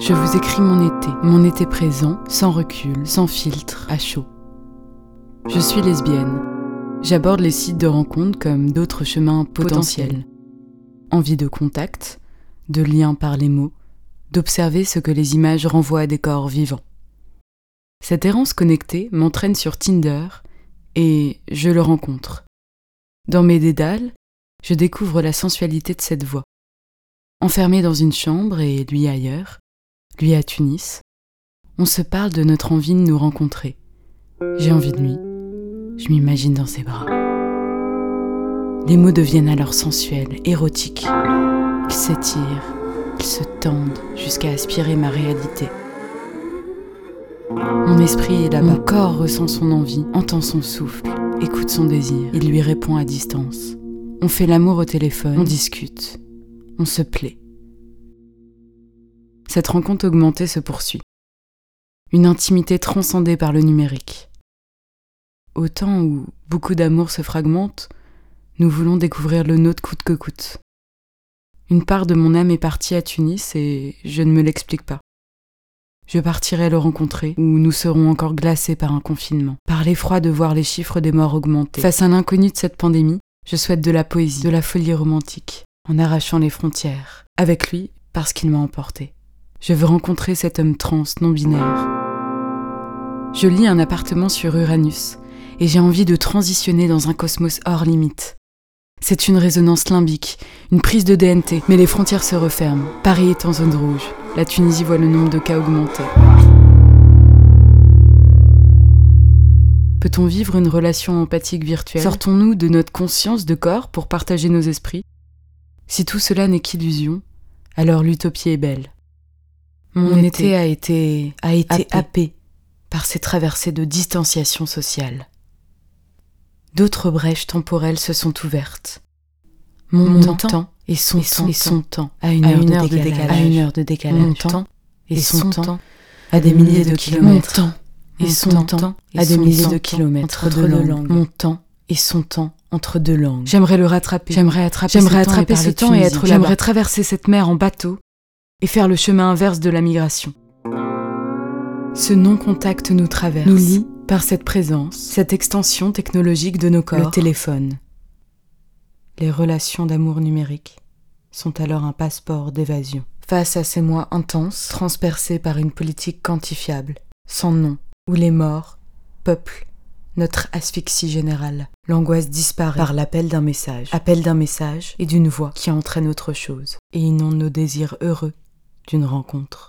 Je vous écris mon été, mon été présent, sans recul, sans filtre, à chaud. Je suis lesbienne. J'aborde les sites de rencontres comme d'autres chemins potentiels. Envie de contact, de lien par les mots, d'observer ce que les images renvoient à des corps vivants. Cette errance connectée m'entraîne sur Tinder et je le rencontre. Dans mes dédales, je découvre la sensualité de cette voix. Enfermé dans une chambre et lui ailleurs, lui à Tunis, on se parle de notre envie de nous rencontrer. J'ai envie de lui. Je m'imagine dans ses bras. Les mots deviennent alors sensuels, érotiques. Ils s'étirent, ils se tendent jusqu'à aspirer ma réalité. Mon esprit est là-bas. Mon corps ressent son envie, entend son souffle, écoute son désir. Il lui répond à distance. On fait l'amour au téléphone, on discute, on se plaît. Cette rencontre augmentée se poursuit. Une intimité transcendée par le numérique. Au temps où beaucoup d'amour se fragmente, nous voulons découvrir le nôtre coûte que coûte. Une part de mon âme est partie à Tunis et je ne me l'explique pas. Je partirai le rencontrer, où nous serons encore glacés par un confinement, par l'effroi de voir les chiffres des morts augmenter. Face à l'inconnu de cette pandémie, je souhaite de la poésie, de la folie romantique, en arrachant les frontières, avec lui parce qu'il m'a emporté. Je veux rencontrer cet homme trans non binaire. Je lis un appartement sur Uranus et j'ai envie de transitionner dans un cosmos hors limite. C'est une résonance limbique, une prise de DNT, mais les frontières se referment. Paris est en zone rouge. La Tunisie voit le nombre de cas augmenter. Peut-on vivre une relation empathique virtuelle? Sortons-nous de notre conscience de corps pour partager nos esprits? Si tout cela n'est qu'illusion, alors l'utopie est belle. Mon, été, a été, a été happé par ces traversées de distanciation sociale. D'autres brèches temporelles se sont ouvertes. Mon, temps, et son, et son, temps, et son temps à une, heure, de décalage, à une heure de décalage. Mon temps et son temps à des milliers de kilomètres. Mon temps et son temps à des milliers de kilomètres entre deux langues. Mon temps et son temps entre deux langues. J'aimerais le rattraper. J'aimerais attraper, J'aimerais attraper ce temps et être J'aimerais traverser cette mer en bateau et faire le chemin inverse de la migration. Ce non-contact nous traverse, nous lie par cette présence, cette extension technologique de nos corps, le téléphone. Les relations d'amour numérique sont alors un passeport d'évasion. Face à ces mois intenses, transpercés par une politique quantifiable, sans nom, où les morts peuplent notre asphyxie générale. L'angoisse disparaît par l'appel d'un message, appel d'un message et d'une voix qui entraîne autre chose et inonde nos désirs heureux d'une rencontre.